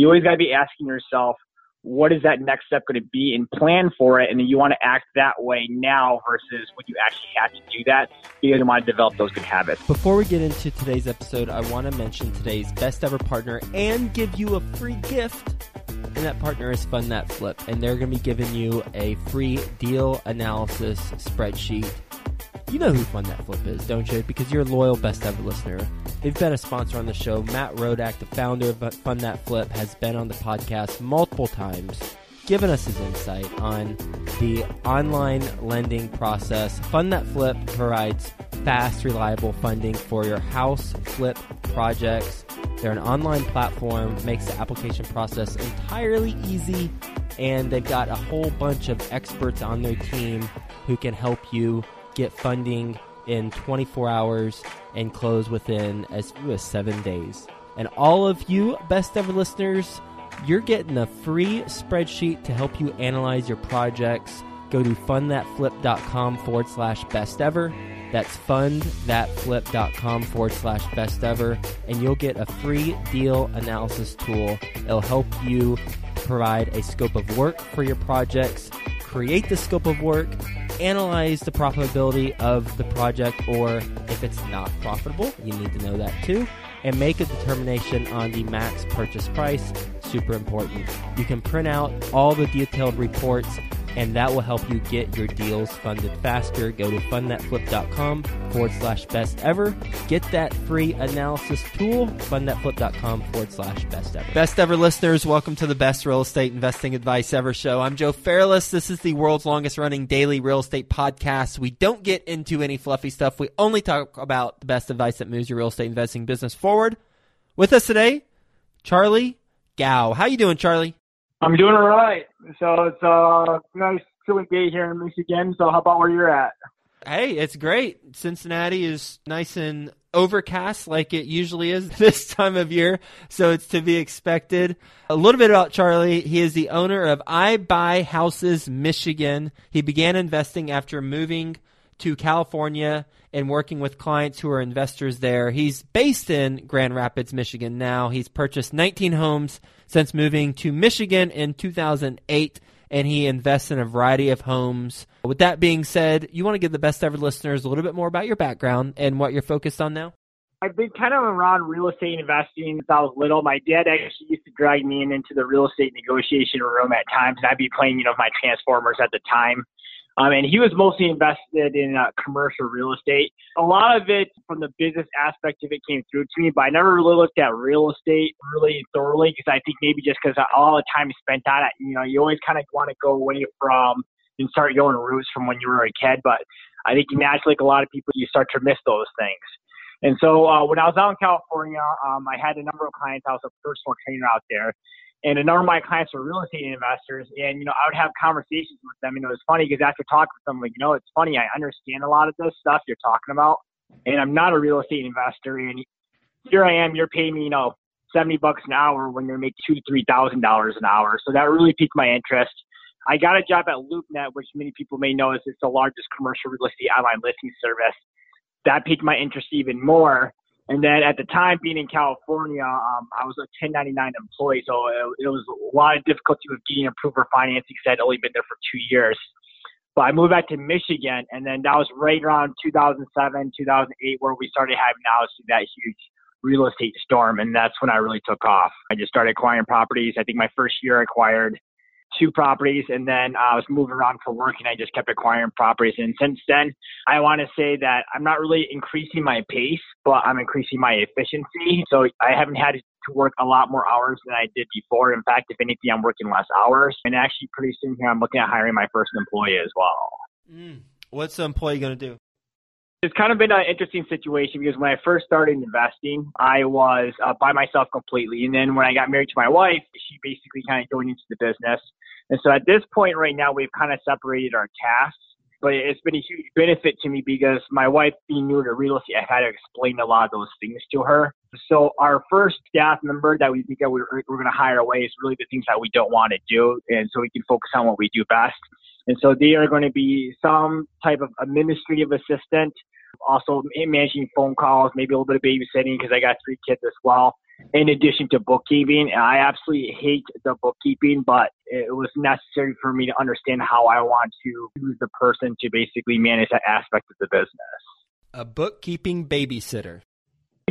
you always got to be asking yourself, what is that next step going to be and plan for it and then you want to act that way now versus when you actually have to do that because you want to develop those good habits. Before we get into today's episode i want to mention today's best ever partner and give you a free gift. And that partner is fund that flip and they're going to be giving you a free deal analysis spreadsheet you know who Fund That Flip is, don't you? Because you're a loyal Best Ever listener. They've been a sponsor on the show. Matt Rodak, the founder of Fund That Flip, has been on the podcast multiple times, given us his insight on the online lending process. Fund That Flip provides fast, reliable funding for your house flip projects. They're an online platform, makes the application process entirely easy, and they've got a whole bunch of experts on their team who can help you get funding in 24 hours and close within as few as seven days. And all of you best ever listeners, you're getting a free spreadsheet to help you analyze your projects. Go to fundthatflip.com forward slash best ever. That's fundthatflip.com forward slash best ever. And you'll get a free deal analysis tool. It'll help you provide a scope of work for your projects, create the scope of work, analyze the profitability of the project, or if it's not profitable, you need to know that too, and make a determination on the max purchase price. Super important. You can print out all the detailed reports and that will help you get your deals funded faster. Go to fundthatflip.com forward slash best ever. Get that free analysis tool, fundthatflip.com forward slash best ever. Best ever listeners, welcome to the best real estate investing advice ever show. I'm Joe Fairless. This is the world's longest running daily real estate podcast. We don't get into any fluffy stuff. We only talk about the best advice that moves your real estate investing business forward. With us today, Charlie Gow. How you doing, Charlie? I'm doing all right. So it's a nice chilly day here in Michigan. So how about where you're at? Hey, it's great. Cincinnati is nice and overcast like it usually is this time of year, so it's to be expected. A little bit about Charlie. He is the owner of I Buy Houses Michigan. He began investing after moving to California and working with clients who are investors there. He's based in Grand Rapids, Michigan now. He's purchased 19 homes since moving to Michigan in 2008, and he invests in a variety of homes. With that being said, you want to give the best ever listeners a little bit more about your background and what you're focused on now? I've been kind of around real estate investing since I was little. My dad actually used to drag me in into the real estate negotiation room at times, and I'd be playing, you know, my Transformers at the time. Um, and he was mostly invested in uh, commercial real estate. A lot of it from the business aspect of it came through to me, but I never really looked at real estate really thoroughly because I think maybe just because all the time spent on it, you know, you always kind of want to go away from and start going roots from when you were a kid. But I think naturally, like a lot of people, you start to miss those things. And so uh, when I was out in California, um, I had a number of clients. I was a personal trainer out there, and a number of my clients were real estate investors and you know i would have conversations with them. And it was funny because after talking with them like you know it's funny i understand a lot of this stuff you're talking about and i'm not a real estate investor and here i am you're paying me you know 70 bucks an hour when you're making two to three thousand dollars an hour. So that really piqued my interest. I got a job at loopnet which many people may know is it's the largest commercial real estate online listing service. That piqued my interest even more and then at the time, being in California, um, I was a 1099 employee, so it, it was a lot of difficulty with getting approval financing because I'd only been there for two years. But I moved back to Michigan, and then that was right around 2007, 2008, where we started having obviously that huge real estate storm, and that's when I really took off. I just started acquiring properties. I think my first year I acquired two properties and then I was moving around for work and I just kept acquiring properties. And since then, I want to say that I'm not really increasing my pace, but I'm increasing my efficiency. So I haven't had to work a lot more hours than I did before. In fact, if anything, I'm working less hours. And actually, pretty soon here, I'm looking at hiring my first employee as well. Mm. What's the employee going to do? It's kind of been an interesting situation because when I first started investing, I was uh, by myself completely. And then when I got married to my wife, she basically kind of joined into the business. And so at this point right now, we've kind of separated our tasks. But it's been a huge benefit to me because my wife being new to real estate, I had to explain a lot of those things to her. So our first staff member that we think that we're, we're going to hire away is really the things that we don't want to do. And so we can focus on what we do best. And so they are going to be some type of administrative assistant Also managing phone calls, maybe a little bit of babysitting because I got three kids as well. In addition to bookkeeping, I absolutely hate the bookkeeping, but it was necessary for me to understand how I want to use the person to basically manage that aspect of the business. A bookkeeping babysitter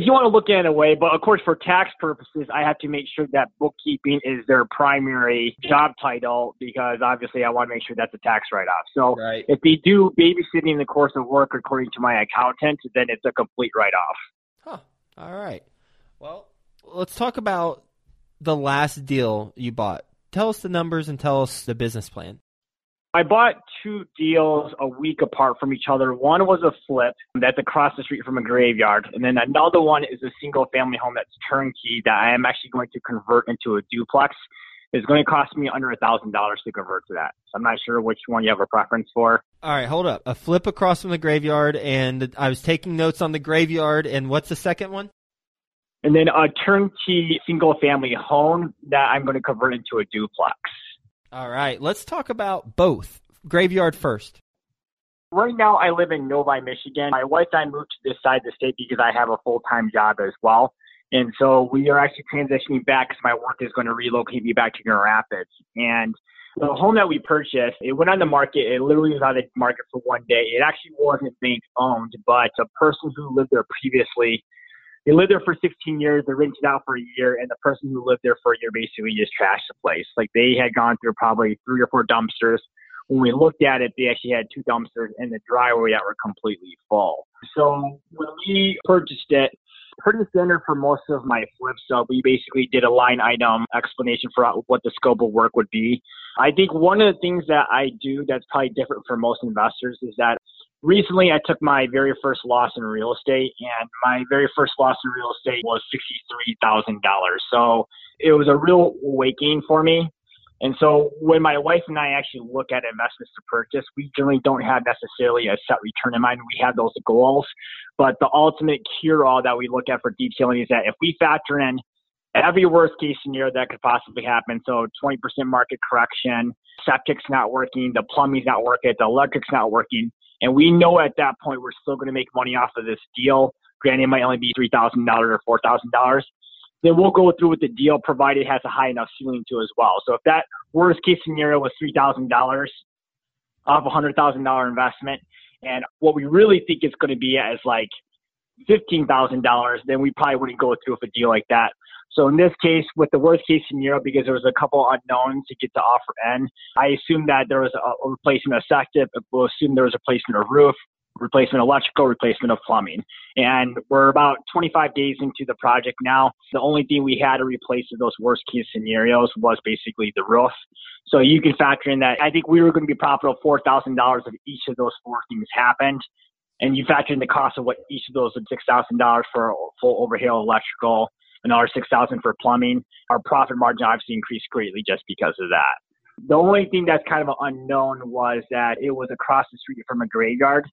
if you want to look at it in a way, but of course for tax purposes, I have to make sure that bookkeeping is their primary job title because obviously I want to make sure that's a tax write-off. So right. if they do babysitting in the course of work according to my accountant, then it's a complete write-off. Huh. All right. Well, let's talk about the last deal you bought. Tell us the numbers and tell us the business plan. I bought two deals a week apart from each other. One was a flip that's across the street from a graveyard, and then another one is a single family home that's turnkey that I am actually going to convert into a duplex. It's going to cost me under a thousand dollars to convert to that. So I'm not sure which one you have a preference for. All right, hold up. A flip across from the graveyard, and I was taking notes on the graveyard. And what's the second one? And then a turnkey single family home that I'm going to convert into a duplex. All right, let's talk about both. Graveyard first. Right now, I live in Novi, Michigan. My wife and I moved to this side of the state because I have a full time job as well. And so we are actually transitioning back because my work is going to relocate me back to Grand Rapids. And the home that we purchased, it went on the market. It literally was on the market for one day. It actually wasn't bank owned, but a person who lived there previously they lived there for 16 years. They rented out for a year, and the person who lived there for a year basically just trashed the place. Like they had gone through probably three or four dumpsters. When we looked at it, they actually had two dumpsters in the driveway that were completely full. So when we purchased it, pretty standard for most of my flips. So we basically did a line item explanation for what the scope of work would be. I think one of the things that I do that's probably different for most investors is that recently I took my very first loss in real estate and my very first loss in real estate was $63,000. So it was a real awakening for me. And so when my wife and I actually look at investments to purchase, we generally don't have necessarily a set return in mind. We have those goals, but the ultimate cure all that we look at for detailing is that if we factor in every worst case scenario that could possibly happen, so 20% market correction, septic's not working, the plumbing's not working, the electric's not working, and we know at that point we're still going to make money off of this deal. Granted, it might only be $3,000 or $4,000. Then we'll go through with the deal provided it has a high enough ceiling to as well. So if that worst case scenario was $3,000 off a $100,000 investment, and what we really think it's going to be is like $15,000, then we probably wouldn't go through with a deal like that. So in this case, with the worst case scenario, because there was a couple unknowns to get to offer N, I assume that there was a, replacement of septic. We'll assume there was a replacement of roof, replacement electrical, replacement of plumbing. And we're about 25 days into the project now. The only thing we had to replace in those worst case scenarios was basically the roof. So you can factor in that. I think we were going to be profitable $4,000 if each of those four things happened. And you factor in the cost of what each of those $6,000 for full overhaul electrical, another 6000 for plumbing. Our profit margin obviously increased greatly just because of that. The only thing that's kind of unknown was that it was across the street from a graveyard.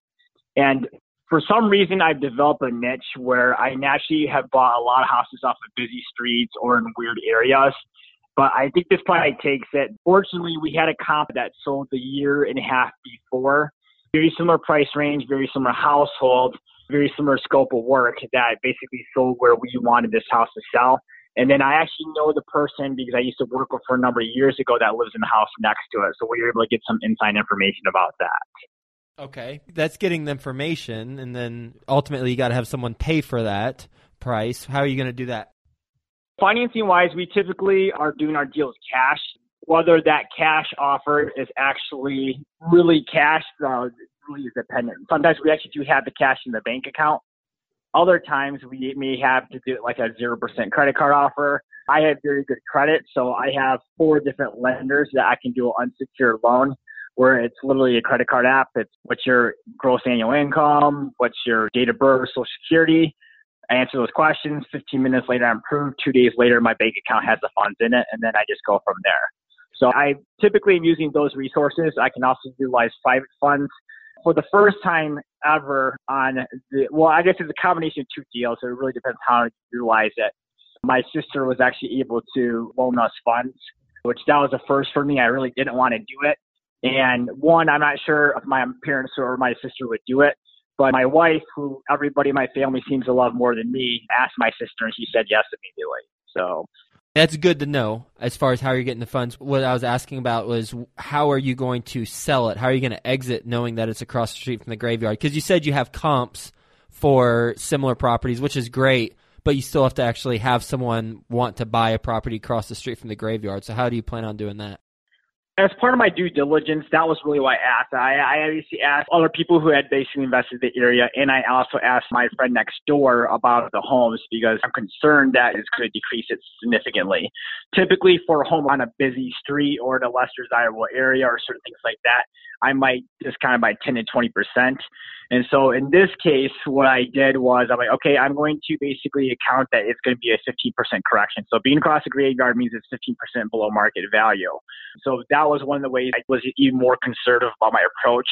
And for some reason, I've developed a niche where I naturally have bought a lot of houses off of busy streets or in weird areas. But I think this probably takes it. Fortunately, we had a comp that sold the year and a half before. Very similar price range, very similar household very similar scope of work that basically sold where we wanted this house to sell. And then I actually know the person because I used to work with for a number of years ago that lives in the house next to it. So we were able to get some inside information about that. Okay. That's getting the information. And then ultimately, you got to have someone pay for that price. How are you going to do that? Financing wise, we typically are doing our deals cash. Whether that cash offer is actually really cash, uh, is dependent. Sometimes we actually do have the cash in the bank account. Other times we may have to do like a 0% credit card offer. I have very good credit, so I have four different lenders that I can do an unsecured loan where it's literally a credit card app. It's what's your gross annual income, what's your date of birth, social security. I answer those questions. 15 minutes later, I'm approved. Two days later, my bank account has the funds in it, and then I just go from there. So I typically am using those resources. I can also utilize private funds for the first time ever on the, well, I guess it's a combination of two deals, so it really depends how you utilize it. My sister was actually able to loan us funds, which that was a first for me. I really didn't want to do it. And one, I'm not sure if my parents or my sister would do it. But my wife, who everybody in my family seems to love more than me, asked my sister and she said yes immediately. So that's good to know as far as how you're getting the funds. What I was asking about was how are you going to sell it? How are you going to exit knowing that it's across the street from the graveyard? Because you said you have comps for similar properties, which is great, but you still have to actually have someone want to buy a property across the street from the graveyard. So how do you plan on doing that? As part of my due diligence, that was really why I asked. I, I obviously asked other people who had basically invested in the area, and I also asked my friend next door about the homes because I'm concerned that it's going to decrease it significantly. Typically, for a home on a busy street or in a less desirable area or certain things like that, I might discount it by 10 to 20 percent. And so in this case, what I did was I'm like, okay, I'm going to basically account that it's going to be a 15% correction. So being across the graveyard means it's 15% below market value. So that was one of the ways I was even more conservative about my approach.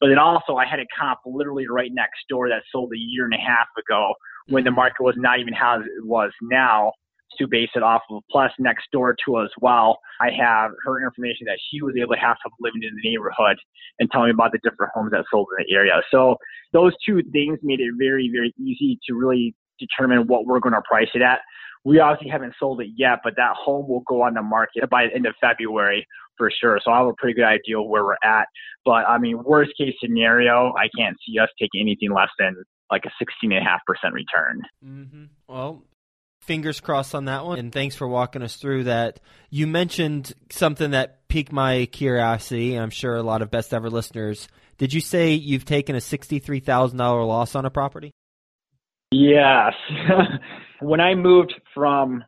But then also I had a comp literally right next door that sold a year and a half ago when the mm-hmm. market was not even how it was now to base it off of. Plus, next door to us, well, I have her information that she was able to have someone living in the neighborhood and tell me about the different homes that sold in the area. So those two things made it very, very easy to really determine what we're going to price it at. We obviously haven't sold it yet, but that home will go on the market by the end of February for sure. So I have a pretty good idea where we're at. But I mean, worst case scenario, I can't see us taking anything less than like a 16.5% return. Mm-hmm. Well, fingers crossed on that one. And thanks for walking us through that. You mentioned something that piqued my curiosity. I'm sure a lot of best ever listeners. Did you say you've taken a $63,000 loss on a property? Yes. when I moved from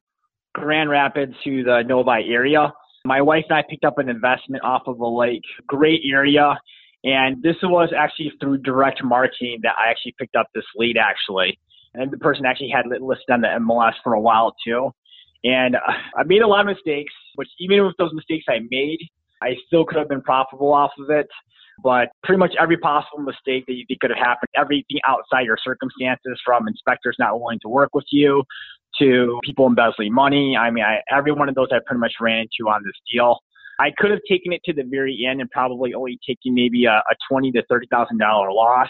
Grand Rapids to the Novi area, my wife and I picked up an investment off of a lake. Great area. And this was actually through direct marketing that I actually picked up this lead actually and the person actually had it listed on the MLS for a while too. And uh, I made a lot of mistakes, which even with those mistakes I made, I still could have been profitable off of it. But pretty much every possible mistake that you think could have happened, everything outside your circumstances, from inspectors not willing to work with you to people embezzling money. I mean, I, every one of those I pretty much ran into on this deal. I could have taken it to the very end and probably only taking maybe a, a twenty to thirty thousand dollar loss.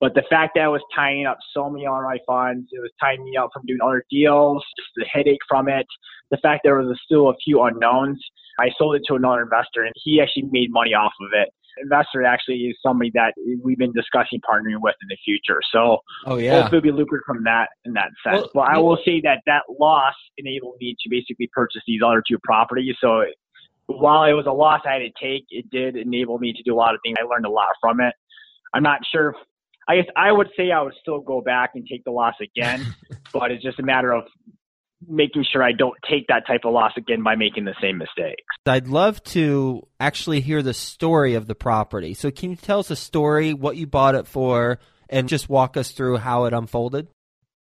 But the fact that I was tying up so many RMI funds, it was tying me up from doing other deals, just the headache from it, the fact there was still a few unknowns. I sold it to another investor and he actually made money off of it. Investor actually is somebody that we've been discussing partnering with in the future. So oh, yeah. hopefully we lucrative from that in that sense. Well, but I will say that that loss enabled me to basically purchase these other two properties. So while it was a loss I had to take, it did enable me to do a lot of things. I learned a lot from it. I'm not sure if I guess I would say I would still go back and take the loss again, but it's just a matter of making sure I don't take that type of loss again by making the same mistakes. I'd love to actually hear the story of the property. So can you tell us a story, what you bought it for, and just walk us through how it unfolded?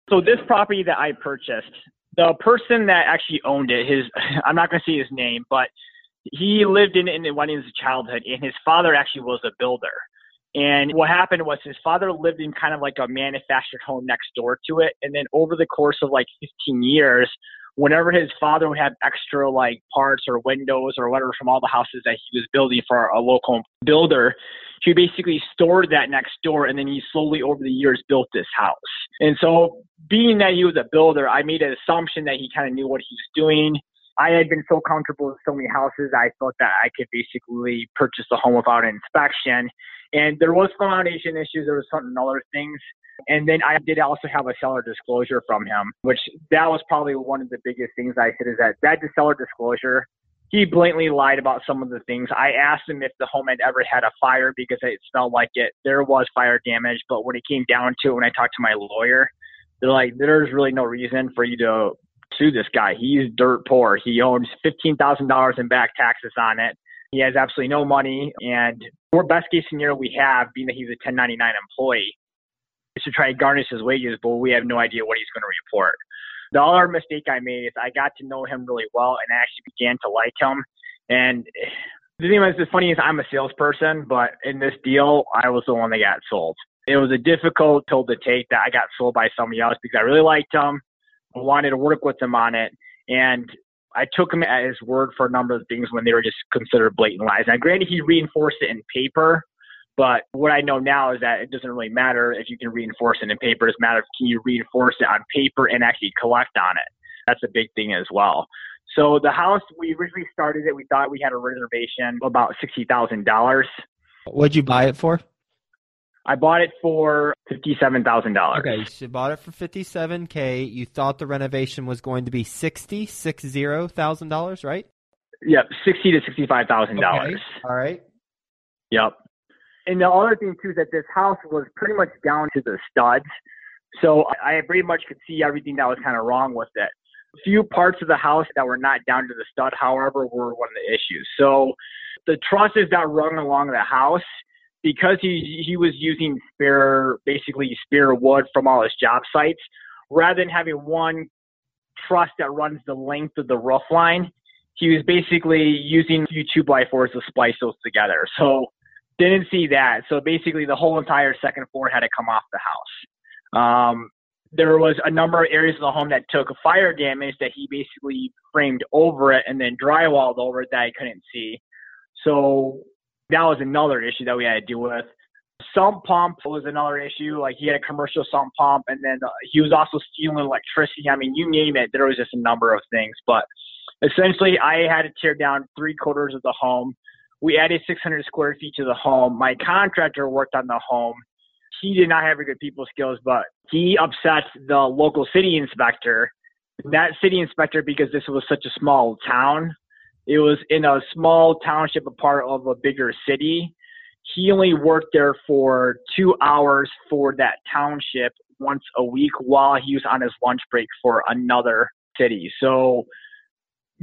So this property that I purchased, the person that actually owned it, his I'm not going to say his name, but he lived in it when he was a childhood, and his father actually was a builder. And what happened was his father lived in kind of like a manufactured home next door to it. And then over the course of like 15 years, whenever his father would have extra like parts or windows or whatever from all the houses that he was building for a local builder, he basically stored that next door and then he slowly over the years built this house. And so being that he was a builder, I made an assumption that he kind of knew what he was doing. I had been so comfortable with so many houses, I thought that I could basically purchase a home without an inspection. And there was foundation issues. There was certain other things. And then I did also have a seller disclosure from him, which that was probably one of the biggest things I said is that that seller disclosure, he blatantly lied about some of the things. I asked him if the home had ever had a fire because it smelled like it. There was fire damage, but when it came down to it, when I talked to my lawyer, they're like, there's really no reason for you to sue this guy. He's dirt poor. He owns $15,000 in back taxes on it. He has absolutely no money. And for best case scenario we have, being that he's a 1099 employee, is to try to garnish his wages, but we have no idea what he's going to report. The other mistake I made is I got to know him really well and I actually began to like him. And the thing the funny is I'm a salesperson, but in this deal, I was the one that got sold. It was a difficult pill to take that I got sold by somebody else because I really liked him, wanted to work with him on it. And I took him at his word for a number of things when they were just considered blatant lies. Now, granted, he reinforced it in paper, But what I know now is that it doesn't really matter if you can reinforce it in paper. It doesn't matter if can you reinforce it on paper and actually collect on it. That's a big thing as well. So the house we originally started it, we thought we had a reservation about sixty thousand dollars. What'd you buy it for? I bought it for fifty-seven thousand dollars. Okay, so you bought it for fifty-seven k. You thought the renovation was going to be sixty six zero thousand dollars, right? Yep, sixty to sixty-five thousand Okay. dollars. All right. Yep. And the other thing too is that this house was pretty much down to the studs, so I I pretty much could see everything that was kind of wrong with it. A few parts of the house that were not down to the stud, however, were one of the issues. So the trusses that run along the house, because he he was using spare, basically spare wood from all his job sites, rather than having one truss that runs the length of the roof line, he was basically using few two by fours to splice those together. So didn't see that. So basically, the whole entire second floor had to come off the house. Um, there was a number of areas of the home that took fire damage that he basically framed over it and then drywalled over it that I couldn't see. So that was another issue that we had to deal with. Sump pump was another issue. Like he had a commercial sump pump, and then uh, he was also stealing electricity. I mean, you name it. There was just a number of things, but essentially, I had to tear down three quarters of the home. We added 600 square feet to the home. My contractor worked on the home. He did not have very good people skills, but he upset the local city inspector. That city inspector, because this was such a small town, it was in a small township, a part of a bigger city. He only worked there for two hours for that township once a week while he was on his lunch break for another city. So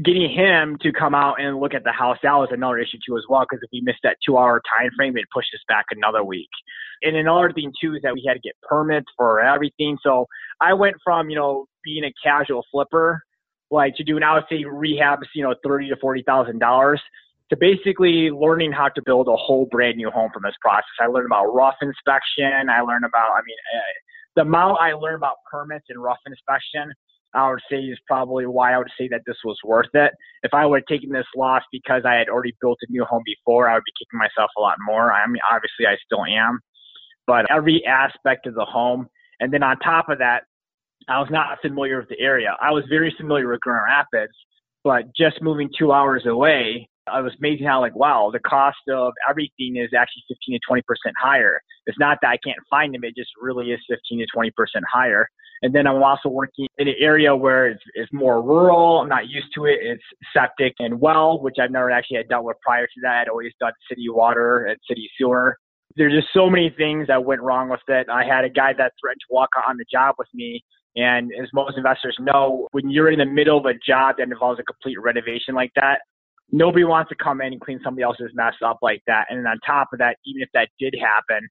getting him to come out and look at the house, that was another issue too as well, because if we missed that two hour time frame, it pushed us back another week. And another thing too is that we had to get permits for everything. So I went from, you know, being a casual flipper, like to I would say rehabs, you know, thirty to forty thousand dollars to basically learning how to build a whole brand new home from this process. I learned about rough inspection. I learned about, I mean, uh, the amount I learned about permits and rough inspection, I would say is probably why I would say that this was worth it. If I would have taken this loss because I had already built a new home before, I would be kicking myself a lot more. I mean, obviously I still am, but every aspect of the home. And then on top of that, I was not familiar with the area. I was very familiar with Grand Rapids, but just moving two hours away, I was amazing how like, wow, the cost of everything is actually 15 to 20% higher. It's not that I can't find them. It just really is 15 to 20% higher. And then I'm also working in an area where it's, it's more rural. I'm not used to it. It's septic and well, which I've never actually had dealt with prior to that. I'd always done city water and city sewer. There's just so many things that went wrong with it. I had a guy that threatened to walk on the job with me. And as most investors know, when you're in the middle of a job that involves a complete renovation like that, nobody wants to come in and clean somebody else's mess up like that. And on top of that, even if that did happen,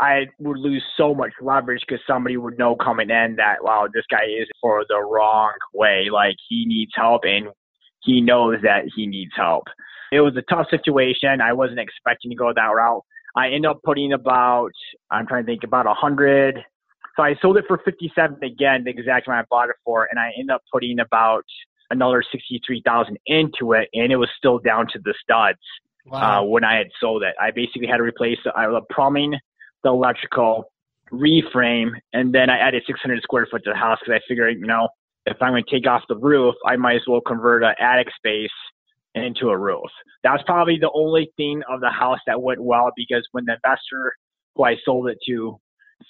I would lose so much leverage because somebody would know coming in that, wow, this guy is for the wrong way. Like he needs help and he knows that he needs help. It was a tough situation. I wasn't expecting to go that route. I ended up putting about, I'm trying to think, about a hundred. So I sold it for 57 again, the exact amount I bought it for. And I ended up putting about another 63,000 into it. And it was still down to the studs uh, when I had sold it. I basically had to replace the, uh, the plumbing, the electrical, reframe, and then I added 600 square foot to the house because I figured, you know, if I'm going to take off the roof, I might as well convert an attic space into a roof. That was probably the only thing of the house that went well because when the investor who I sold it to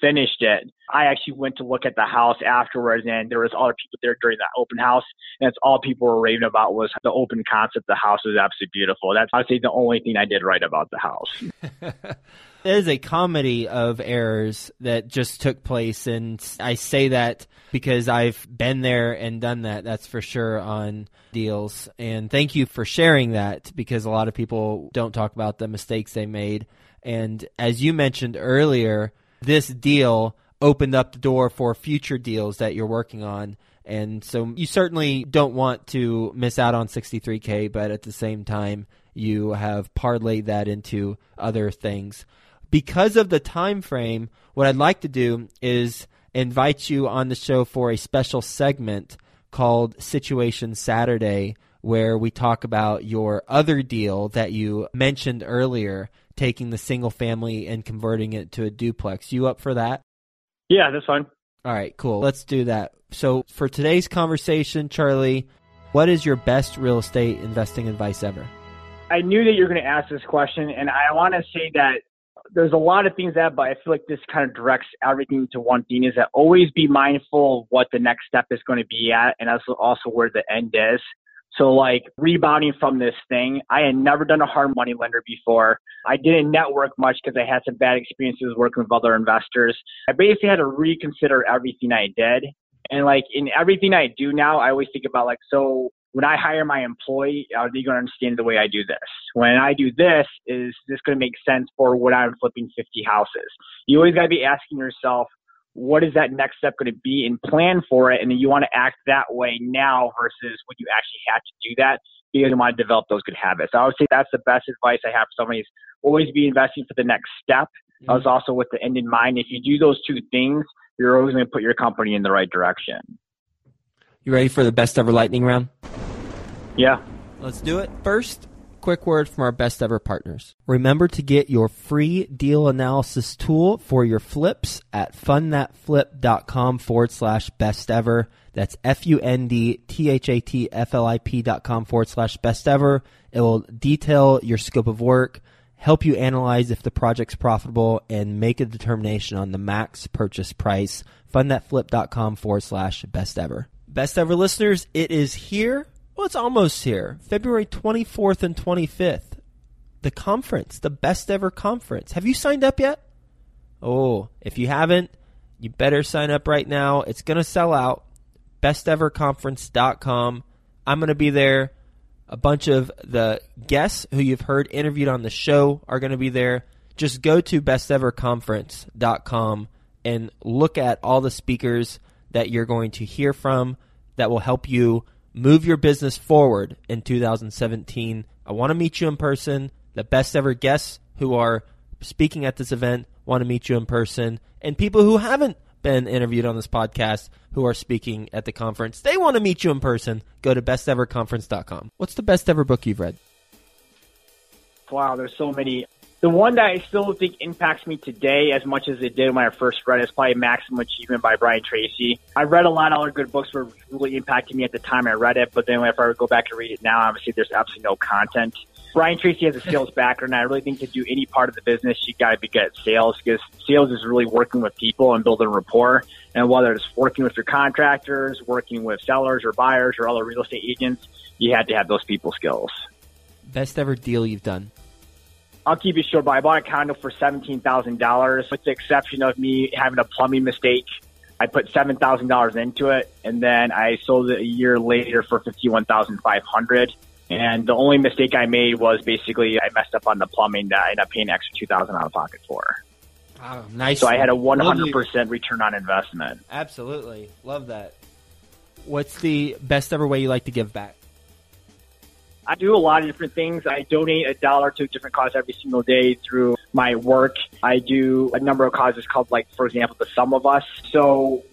finished it, I actually went to look at the house afterwards and there was other people there during that open house and that's all people were raving about was the open concept. The house was absolutely beautiful. That's I'd say the only thing I did right about the house. It is a comedy of errors that just took place, and I say that because I've been there and done that. That's for sure on deals. And thank you for sharing that because a lot of people don't talk about the mistakes they made. And as you mentioned earlier, this deal opened up the door for future deals that you're working on. And so you certainly don't want to miss out on 63K, but at the same time, you have parlayed that into other things because of the time frame, what I'd like to do is invite you on the show for a special segment called Situation Saturday, where we talk about your other deal that you mentioned earlier, taking the single family and converting it to a duplex. You up for that? Yeah, that's fine. All right, cool. Let's do that. So, for today's conversation, Charlie, what is your best real estate investing advice ever? I knew that you were going to ask this question, and I want to say that there's a lot of things that, but I feel like this kind of directs everything to one thing: is that always be mindful of what the next step is going to be at, and also also where the end is. So like rebounding from this thing, I had never done a hard money lender before. I didn't network much because I had some bad experiences working with other investors. I basically had to reconsider everything I did. And like in everything I do now, I always think about like, so when I hire my employee, are they going to understand the way I do this? When I do this, is this going to make sense for when I'm flipping 50 houses? You always got to be asking yourself, what is that next step going to be and plan for it. And then you want to act that way now versus when you actually have to do that because you want to develop those good habits. So I would say that's the best advice I have for somebody is always be investing for the next step. Mm-hmm. I was also with the end in mind. If you do those two things, you're always going to put your company in the right direction. You ready for the best ever lightning round? Yeah. Let's do it. First, quick word from our best ever partners. Remember to get your free deal analysis tool for your flips at fundthatflip.com forward slash best ever. That's F U N D T H A T F L I P dot com forward slash best ever. It will detail your scope of work, help you analyze if the project's profitable, and make a determination on the max purchase price. Fundthatflip.com forward slash best ever. Best ever listeners, it is here well, it's almost here. February 24th and 25th. The conference, the best ever conference. Have you signed up yet? Oh, if you haven't, you better sign up right now. It's going to sell out. Besteverconference.com. I'm going to be there. A bunch of the guests who you've heard interviewed on the show are going to be there. Just go to besteverconference.com and look at all the speakers that you're going to hear from that will help you move your business forward in 2017. I want to meet you in person. The best ever guests who are speaking at this event want to meet you in person. And people who haven't been interviewed on this podcast who are speaking at the conference, they want to meet you in person. Go to besteverconference.com. What's the best ever book you've read? Wow, there's so many. The one that I still think impacts me today as much as it did when I first read it is probably Maximum Achievement by Brian Tracy. I read a lot of other good books that really impacted me at the time I read it, but then if I go back and read it now, obviously there's absolutely no content. Brian Tracy has a sales background. And I really think to do any part of the business, you got to be good at sales because sales is really working with people and building rapport. And whether it's working with your contractors, working with sellers or buyers or other real estate agents, you had to have those people skills. Best ever deal you've done? I'll keep it short, but I bought a condo for seventeen thousand dollars, with the exception of me having a plumbing mistake. I put seven thousand dollars into it, and then I sold it a year later for fifty one thousand five hundred. And the only mistake I made was basically I messed up on the plumbing that I ended up paying extra two thousand out of pocket for. Wow, nice. So I had a one hundred percent return on investment. Absolutely, love that. What's the best ever way you like to give back? I do a lot of different things. I donate a dollar to a different cause every single day through my work. I do a number of causes called, like, for example, the SumOfUs. So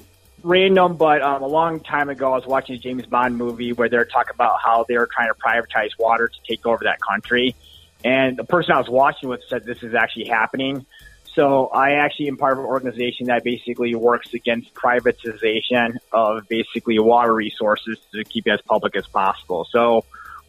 random, but um, a long time ago, I was watching a James Bond movie where they're talking about how they were trying to privatize water to take over that country. And the person I was watching with said this is actually happening. So I actually am part of an organization that basically works against privatization of basically water resources to keep it as public as possible. So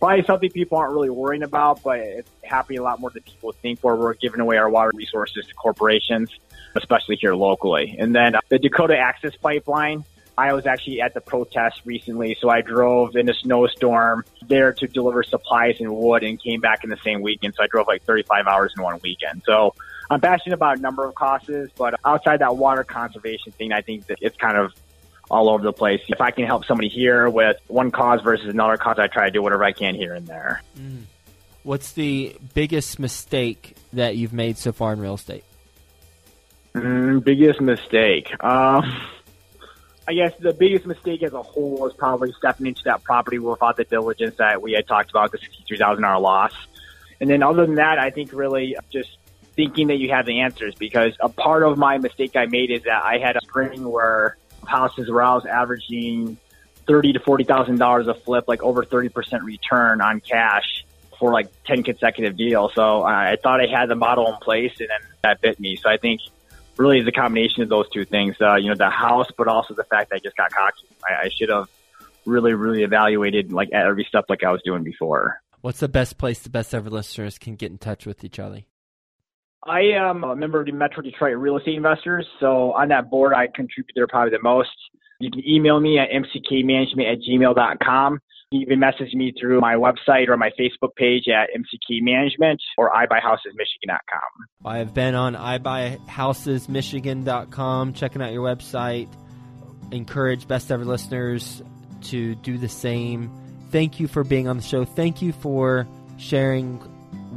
probably something people aren't really worrying about, but it's happening a lot more than people think where we're giving away our water resources to corporations, especially here locally. And then uh, the Dakota Access Pipeline, I was actually at the protest recently, so I drove in a snowstorm there to deliver supplies and wood and came back in the same weekend. So I drove like 35 hours in one weekend. So I'm passionate about a number of causes, but outside that water conservation thing, I think that it's kind of all over the place. If I can help somebody here with one cause versus another cause, I try to do whatever I can here and there. Mm. What's the biggest mistake that you've made so far in real estate? Mm, biggest mistake. Um, I guess the biggest mistake as a whole was probably stepping into that property without the diligence that we had talked about, the sixty-three thousand dollar loss. And then other than that, I think really just thinking that you have the answers because a part of my mistake I made is that I had a spring where houses where I was averaging thirty to forty thousand dollars a flip, like over thirty percent return on cash for like ten consecutive deals. So I thought I had the model in place, and then that bit me. So I think really the combination of those two things, uh, you know, the house, but also the fact that I just got cocky. I, I should have really, really evaluated like every step like I was doing before. What's the best place the best ever listeners can get in touch with each other? I am a member of the Metro Detroit Real Estate Investors. So on that board, I contribute there probably the most. You can email me at mckmanagement at gmail.com. You can message me through my website or my Facebook page at MCK Management or iBuyHousesMichigan.com. I have been on iBuyHousesMichigan.com, checking out your website. Encourage best ever listeners to do the same. Thank you for being on the show. Thank you for sharing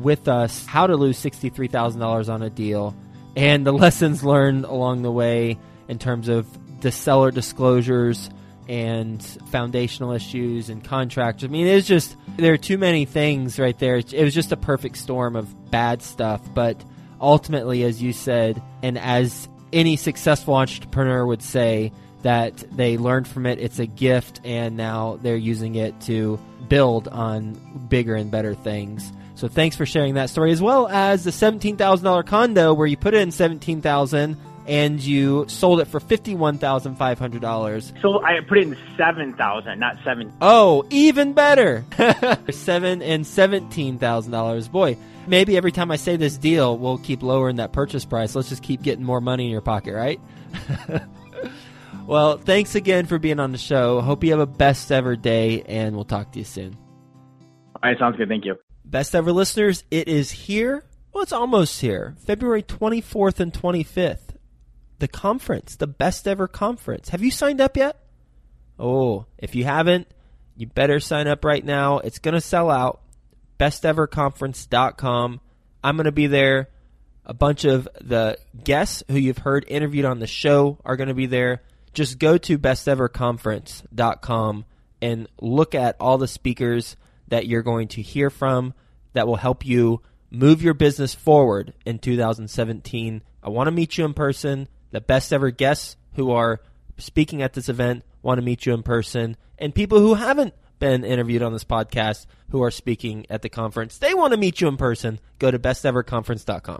with us how to lose $63,000 on a deal and the lessons learned along the way in terms of the seller disclosures and foundational issues and contracts. I mean, it's just there are too many things right there. It was just a perfect storm of bad stuff, but ultimately as you said and as any successful entrepreneur would say that they learned from it, it's a gift and now they're using it to build on bigger and better things. So thanks for sharing that story as well as the $17,000 condo where you put it in 17,000 and you sold it for $51,500. So I put it in 7,000, not 7. Oh, even better. 7 and $17,000. Boy, maybe every time I say this deal, we'll keep lowering that purchase price. Let's just keep getting more money in your pocket, right? well, thanks again for being on the show. Hope you have a best ever day and we'll talk to you soon. All right, sounds good. Thank you. Best ever listeners, it is here. Well, it's almost here. February 24th and 25th. The conference, the best ever conference. Have you signed up yet? Oh, if you haven't, you better sign up right now. It's going to sell out. Besteverconference.com. I'm going to be there. A bunch of the guests who you've heard interviewed on the show are going to be there. Just go to besteverconference.com and look at all the speakers that you're going to hear from that will help you move your business forward in 2017. I want to meet you in person. The best ever guests who are speaking at this event want to meet you in person. And people who haven't been interviewed on this podcast who are speaking at the conference, they want to meet you in person. Go to besteverconference.com.